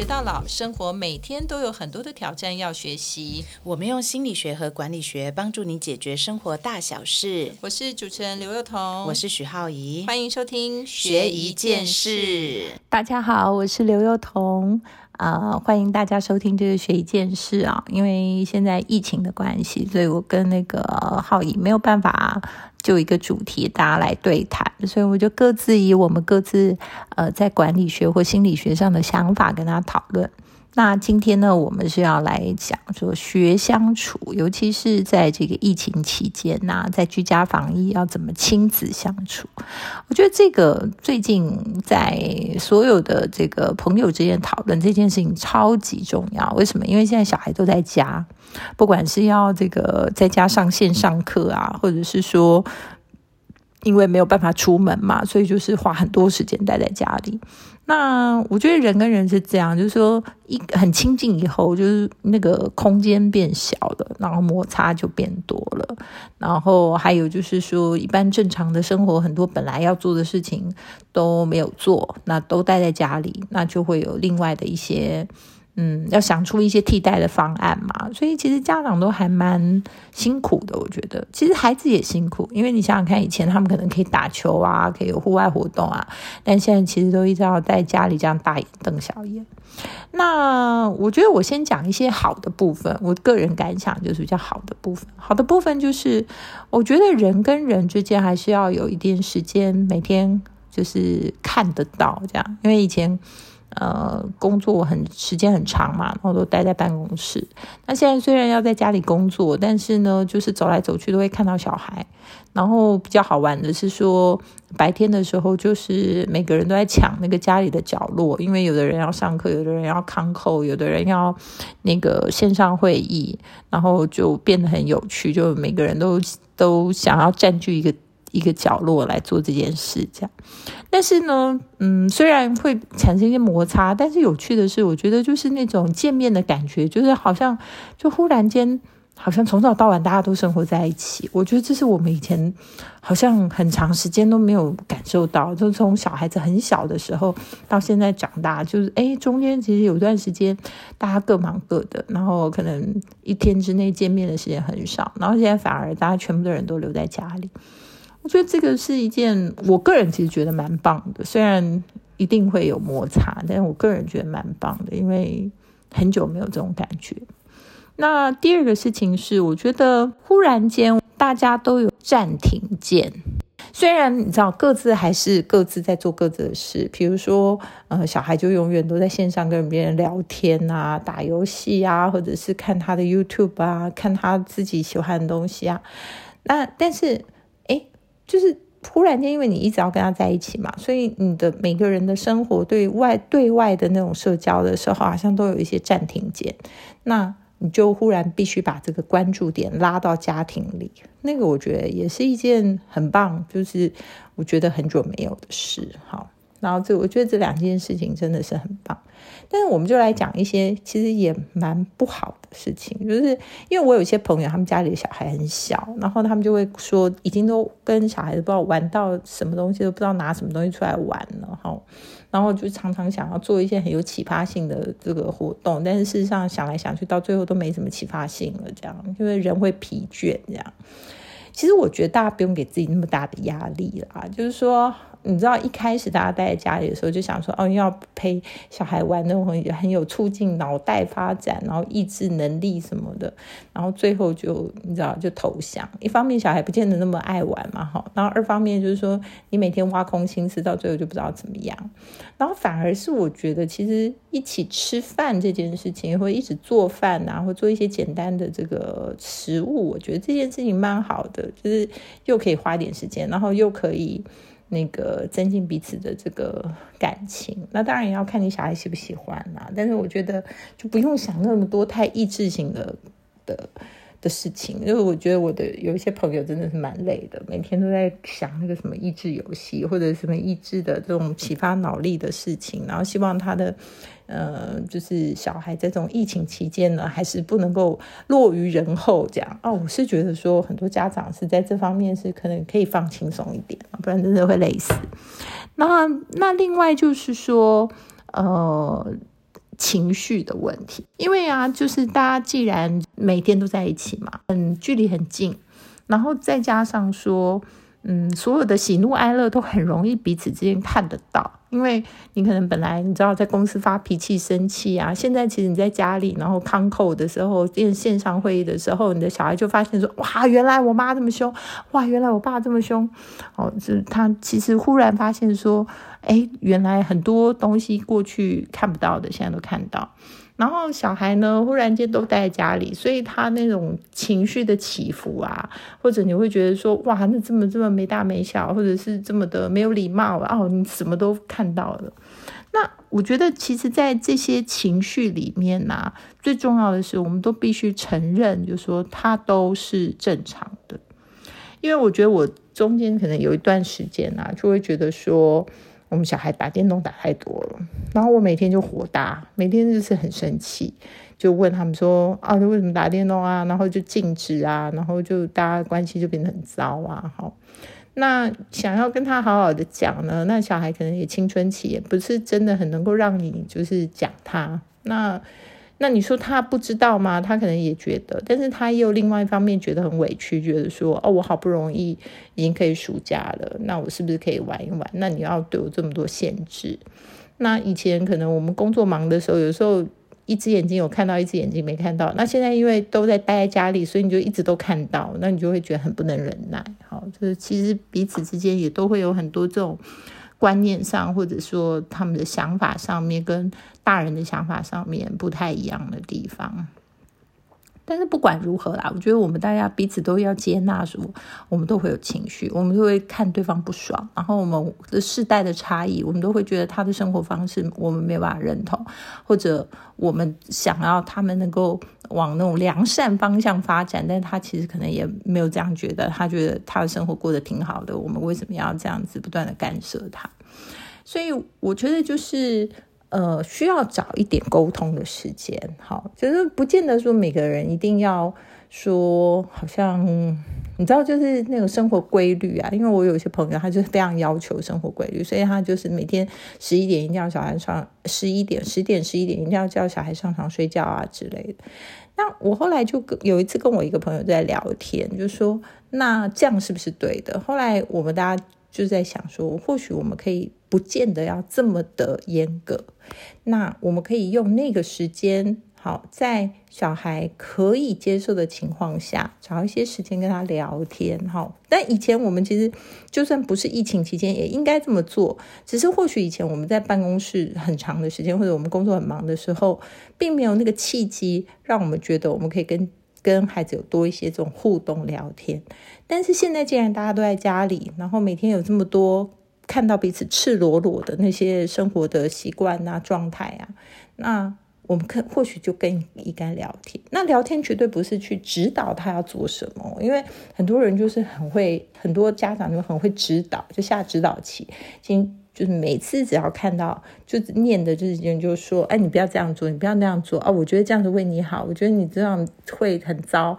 学到老，生活每天都有很多的挑战要学习。我们用心理学和管理学帮助你解决生活大小事。我是主持人刘幼彤，我是许浩怡，欢迎收听学一件事。大家好，我是刘幼彤呃、欢迎大家收听这个学一件事啊。因为现在疫情的关系，所以我跟那个浩宇没有办法就一个主题大家来对谈，所以我就各自以我们各自呃在管理学或心理学上的想法跟他讨论。那今天呢，我们是要来讲说学相处，尤其是在这个疫情期间呐、在居家防疫要怎么亲子相处。我觉得这个最近在所有的这个朋友之间讨论这件事情超级重要。为什么？因为现在小孩都在家，不管是要这个在家上线上课啊，或者是说。因为没有办法出门嘛，所以就是花很多时间待在家里。那我觉得人跟人是这样，就是说一很亲近以后，就是那个空间变小了，然后摩擦就变多了。然后还有就是说，一般正常的生活，很多本来要做的事情都没有做，那都待在家里，那就会有另外的一些。嗯，要想出一些替代的方案嘛，所以其实家长都还蛮辛苦的。我觉得，其实孩子也辛苦，因为你想想看，以前他们可能可以打球啊，可以有户外活动啊，但现在其实都一直要在家里这样大眼瞪小眼。那我觉得我先讲一些好的部分，我个人感想就是比较好的部分。好的部分就是，我觉得人跟人之间还是要有一点时间，每天就是看得到这样，因为以前。呃，工作很时间很长嘛，然后都待在办公室。那现在虽然要在家里工作，但是呢，就是走来走去都会看到小孩。然后比较好玩的是说，白天的时候就是每个人都在抢那个家里的角落，因为有的人要上课，有的人要康扣，有的人要那个线上会议，然后就变得很有趣，就每个人都都想要占据一个。一个角落来做这件事，这样。但是呢，嗯，虽然会产生一些摩擦，但是有趣的是，我觉得就是那种见面的感觉，就是好像就忽然间，好像从早到晚大家都生活在一起。我觉得这是我们以前好像很长时间都没有感受到，就从小孩子很小的时候到现在长大，就是诶，中间其实有段时间大家各忙各的，然后可能一天之内见面的时间很少，然后现在反而大家全部的人都留在家里。我觉得这个是一件我个人其实觉得蛮棒的，虽然一定会有摩擦，但是我个人觉得蛮棒的，因为很久没有这种感觉。那第二个事情是，我觉得忽然间大家都有暂停键，虽然你知道各自还是各自在做各自的事，比如说呃，小孩就永远都在线上跟别人聊天啊、打游戏啊，或者是看他的 YouTube 啊，看他自己喜欢的东西啊。那但是就是忽然间，因为你一直要跟他在一起嘛，所以你的每个人的生活对外对外的那种社交的时候，好像都有一些暂停键。那你就忽然必须把这个关注点拉到家庭里，那个我觉得也是一件很棒，就是我觉得很久没有的事。好，然后这我觉得这两件事情真的是很棒。但是我们就来讲一些其实也蛮不好的事情，就是因为我有一些朋友，他们家里的小孩很小，然后他们就会说，已经都跟小孩子不知道玩到什么东西，都不知道拿什么东西出来玩了哈。然后就常常想要做一些很有启发性的这个活动，但是事实上想来想去，到最后都没什么启发性了，这样因为人会疲倦这样。其实我觉得大家不用给自己那么大的压力啦，就是说。你知道一开始大家待在家里的时候，就想说哦，要陪小孩玩那种很有促进脑袋发展，然后意志能力什么的，然后最后就你知道就投降。一方面小孩不见得那么爱玩嘛，哈，然后二方面就是说你每天挖空心思，到最后就不知道怎么样。然后反而是我觉得，其实一起吃饭这件事情，或一起做饭啊，或做一些简单的这个食物，我觉得这件事情蛮好的，就是又可以花点时间，然后又可以。那个增进彼此的这个感情，那当然也要看你小孩喜不喜欢啦。但是我觉得就不用想那么多太意志型的的的事情，因为我觉得我的有一些朋友真的是蛮累的，每天都在想那个什么益智游戏或者什么益智的这种启发脑力的事情，然后希望他的。呃，就是小孩在这种疫情期间呢，还是不能够落于人后这样哦。我是觉得说，很多家长是在这方面是可能可以放轻松一点，不然真的会累死。那那另外就是说，呃。情绪的问题。因为啊，就是大家既然每天都在一起嘛，嗯，距离很近，然后再加上说。嗯，所有的喜怒哀乐都很容易彼此之间看得到，因为你可能本来你知道在公司发脾气、生气啊，现在其实你在家里，然后康扣的时候，电线上会议的时候，你的小孩就发现说，哇，原来我妈这么凶，哇，原来我爸这么凶，哦，是他其实忽然发现说，哎，原来很多东西过去看不到的，现在都看到。然后小孩呢，忽然间都待在家里，所以他那种情绪的起伏啊，或者你会觉得说，哇，那这么这么没大没小，或者是这么的没有礼貌哦，你什么都看到了。那我觉得，其实，在这些情绪里面呢，最重要的是，我们都必须承认，就是说，它都是正常的。因为我觉得，我中间可能有一段时间啊，就会觉得说。我们小孩打电动打太多了，然后我每天就火大，每天就是很生气，就问他们说：“啊，你为什么打电动啊？”然后就禁止啊，然后就大家关系就变得很糟啊。好，那想要跟他好好的讲呢，那小孩可能也青春期，也不是真的很能够让你就是讲他那。那你说他不知道吗？他可能也觉得，但是他又另外一方面觉得很委屈，觉得说哦，我好不容易已经可以暑假了，那我是不是可以玩一玩？那你要对我这么多限制？那以前可能我们工作忙的时候，有时候一只眼睛有看到，一只眼睛没看到。那现在因为都在待在家里，所以你就一直都看到，那你就会觉得很不能忍耐。好，就是其实彼此之间也都会有很多这种。观念上，或者说他们的想法上面，跟大人的想法上面不太一样的地方。但是不管如何啦，我觉得我们大家彼此都要接纳，什么我们都会有情绪，我们都会看对方不爽，然后我们的世代的差异，我们都会觉得他的生活方式我们没有办法认同，或者我们想要他们能够往那种良善方向发展，但他其实可能也没有这样觉得，他觉得他的生活过得挺好的，我们为什么要这样子不断的干涉他？所以我觉得就是。呃，需要找一点沟通的时间，好，就是不见得说每个人一定要说，好像你知道，就是那个生活规律啊。因为我有一些朋友，他就是非常要求生活规律，所以他就是每天十一点一定要小孩上，十一点十点十一点一定要叫小孩上床睡觉啊之类的。那我后来就有一次跟我一个朋友在聊天，就说那这样是不是对的？后来我们大家。就在想说，或许我们可以不见得要这么的严格，那我们可以用那个时间，好，在小孩可以接受的情况下，找一些时间跟他聊天，哈。但以前我们其实就算不是疫情期间，也应该这么做，只是或许以前我们在办公室很长的时间，或者我们工作很忙的时候，并没有那个契机，让我们觉得我们可以跟。跟孩子有多一些这种互动聊天，但是现在既然大家都在家里，然后每天有这么多看到彼此赤裸裸的那些生活的习惯啊、状态啊，那我们可或许就更应该聊天。那聊天绝对不是去指导他要做什么，因为很多人就是很会，很多家长就很会指导，就下指导棋。今就是每次只要看到，就念的就是人就说，哎，你不要这样做，你不要那样做啊！我觉得这样子为你好，我觉得你这样会很糟，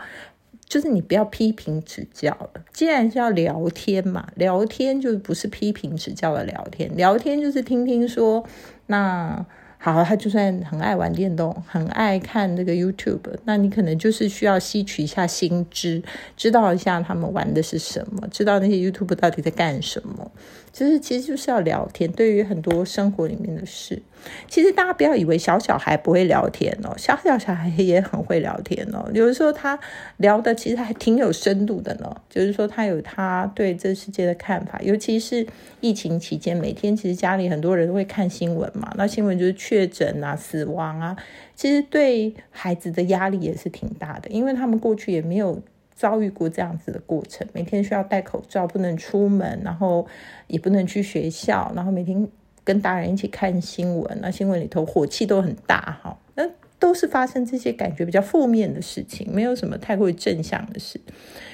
就是你不要批评指教了。既然是要聊天嘛，聊天就不是批评指教的聊天，聊天就是听听说那。好，他就算很爱玩电动，很爱看那个 YouTube，那你可能就是需要吸取一下新知，知道一下他们玩的是什么，知道那些 YouTube 到底在干什么。就是，其实就是要聊天。对于很多生活里面的事，其实大家不要以为小小孩不会聊天哦，小小小孩也很会聊天哦。有的时候他聊的其实还挺有深度的呢，就是说他有他对这世界的看法。尤其是疫情期间，每天其实家里很多人都会看新闻嘛，那新闻就是确诊啊、死亡啊，其实对孩子的压力也是挺大的，因为他们过去也没有。遭遇过这样子的过程，每天需要戴口罩，不能出门，然后也不能去学校，然后每天跟大人一起看新闻，那新闻里头火气都很大，哈，那都是发生这些感觉比较负面的事情，没有什么太过于正向的事。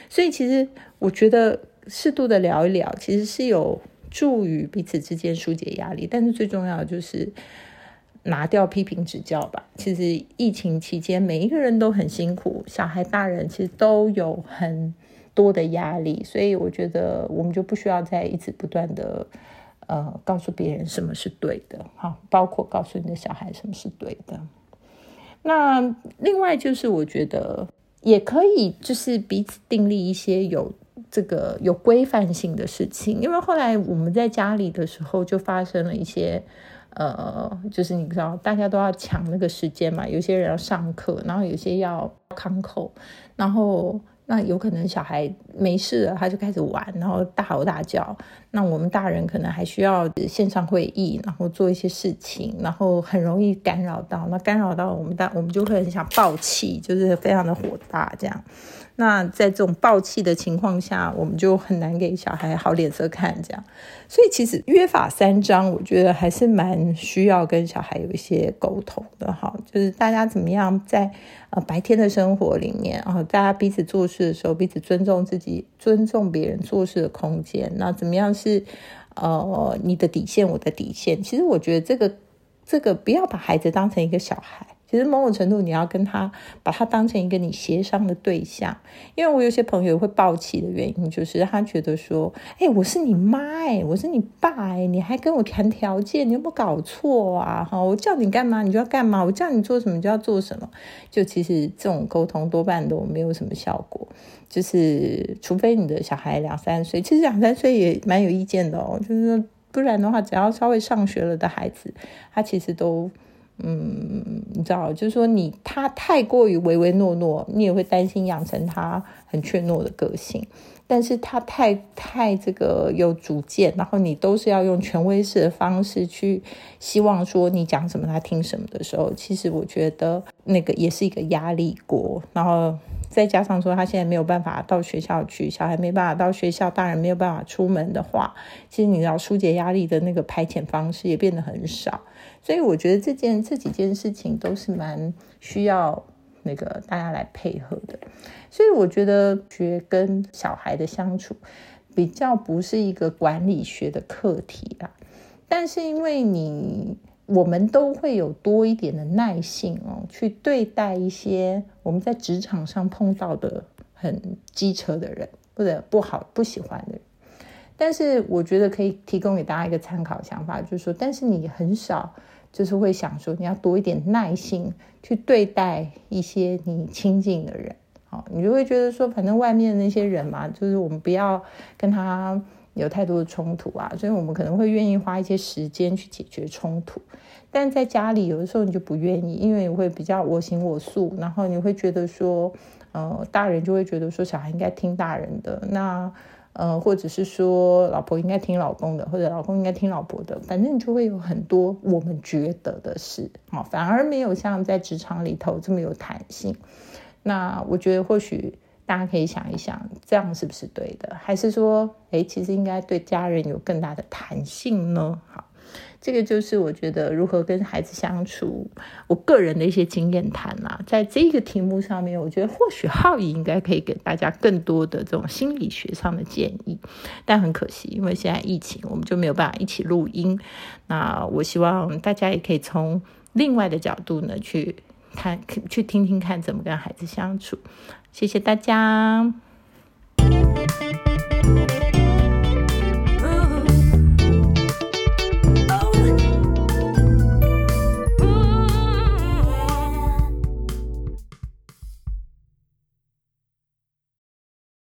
所以其实我觉得适度的聊一聊，其实是有助于彼此之间疏解压力，但是最重要的就是。拿掉批评指教吧。其实疫情期间，每一个人都很辛苦，小孩、大人其实都有很多的压力，所以我觉得我们就不需要再一直不断的呃告诉别人什么是对的，好，包括告诉你的小孩什么是对的。那另外就是我觉得也可以，就是彼此订立一些有这个有规范性的事情，因为后来我们在家里的时候就发生了一些。呃，就是你知道，大家都要抢那个时间嘛。有些人要上课，然后有些要康扣，然后那有可能小孩没事了，他就开始玩，然后大吼大叫。那我们大人可能还需要线上会议，然后做一些事情，然后很容易干扰到。那干扰到我们大，我们就会很想爆气，就是非常的火大这样。那在这种暴气的情况下，我们就很难给小孩好脸色看，这样。所以其实约法三章，我觉得还是蛮需要跟小孩有一些沟通的哈。就是大家怎么样在呃白天的生活里面，啊大家彼此做事的时候，彼此尊重自己，尊重别人做事的空间。那怎么样是呃你的底线，我的底线？其实我觉得这个这个不要把孩子当成一个小孩。其实某种程度，你要跟他把他当成一个你协商的对象，因为我有些朋友会暴气的原因，就是他觉得说，哎，我是你妈，哎，我是你爸，哎，你还跟我谈条件，你有没有搞错啊？哈，我叫你干嘛，你就要干嘛，我叫你做什么就要做什么。就其实这种沟通多半都没有什么效果，就是除非你的小孩两三岁，其实两三岁也蛮有意见的哦，就是不然的话，只要稍微上学了的孩子，他其实都。嗯，你知道，就是说你他太过于唯唯诺诺，你也会担心养成他很怯懦的个性。但是他太太这个有主见，然后你都是要用权威式的方式去希望说你讲什么他听什么的时候，其实我觉得那个也是一个压力锅。然后再加上说他现在没有办法到学校去，小孩没办法到学校，大人没有办法出门的话，其实你要疏解压力的那个排遣方式也变得很少。所以我觉得这件这几件事情都是蛮需要那个大家来配合的。所以我觉得学跟小孩的相处比较不是一个管理学的课题啦。但是因为你我们都会有多一点的耐性哦，去对待一些我们在职场上碰到的很机车的人或者不好不喜欢的人。但是我觉得可以提供给大家一个参考想法，就是说，但是你很少。就是会想说，你要多一点耐心去对待一些你亲近的人，好，你就会觉得说，反正外面那些人嘛，就是我们不要跟他有太多的冲突啊，所以我们可能会愿意花一些时间去解决冲突。但在家里，有的时候你就不愿意，因为你会比较我行我素，然后你会觉得说，呃，大人就会觉得说，小孩应该听大人的，那。呃，或者是说，老婆应该听老公的，或者老公应该听老婆的，反正就会有很多我们觉得的事，啊，反而没有像在职场里头这么有弹性。那我觉得或许大家可以想一想，这样是不是对的？还是说，哎，其实应该对家人有更大的弹性呢？好。这个就是我觉得如何跟孩子相处，我个人的一些经验谈啦。在这个题目上面，我觉得或许浩宇应该可以给大家更多的这种心理学上的建议，但很可惜，因为现在疫情，我们就没有办法一起录音。那我希望大家也可以从另外的角度呢去看，去听听看怎么跟孩子相处。谢谢大家。